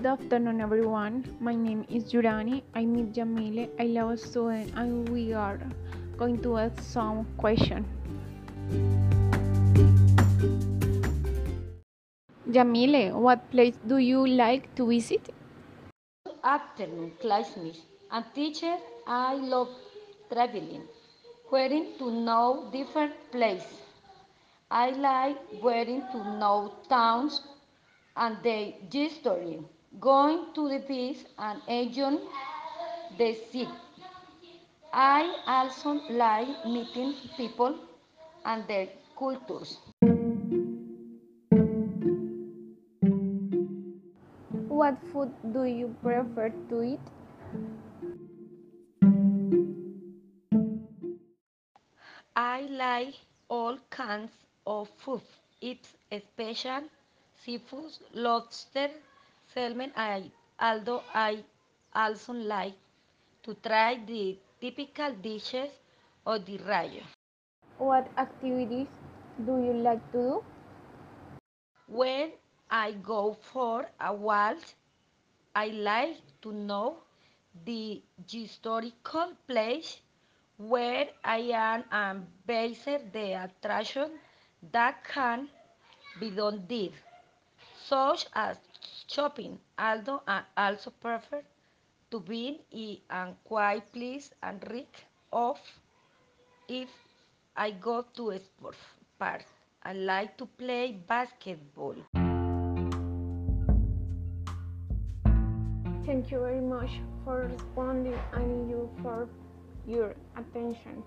Good afternoon, everyone. My name is Jurani. I meet Yamile. I love student, and we are going to ask some questions. Yamile, what place do you like to visit? Good afternoon, classmates and teacher. I love traveling, getting to know different places. I like getting to know towns and their history, going to the beach and enjoying the sea. I also like meeting people and their cultures. What food do you prefer to eat? I like all kinds of food. It's special seafood, lobster, salmon. I, although I also like to try the typical dishes of the region. What activities do you like to do? When I go for a walk, I like to know the historical place where I am and visit the attraction that can be done there, such as shopping. Although I also prefer to be in a quiet place and read off if I go to a sport park. I like to play basketball. Thank you very much for responding and you for your attention.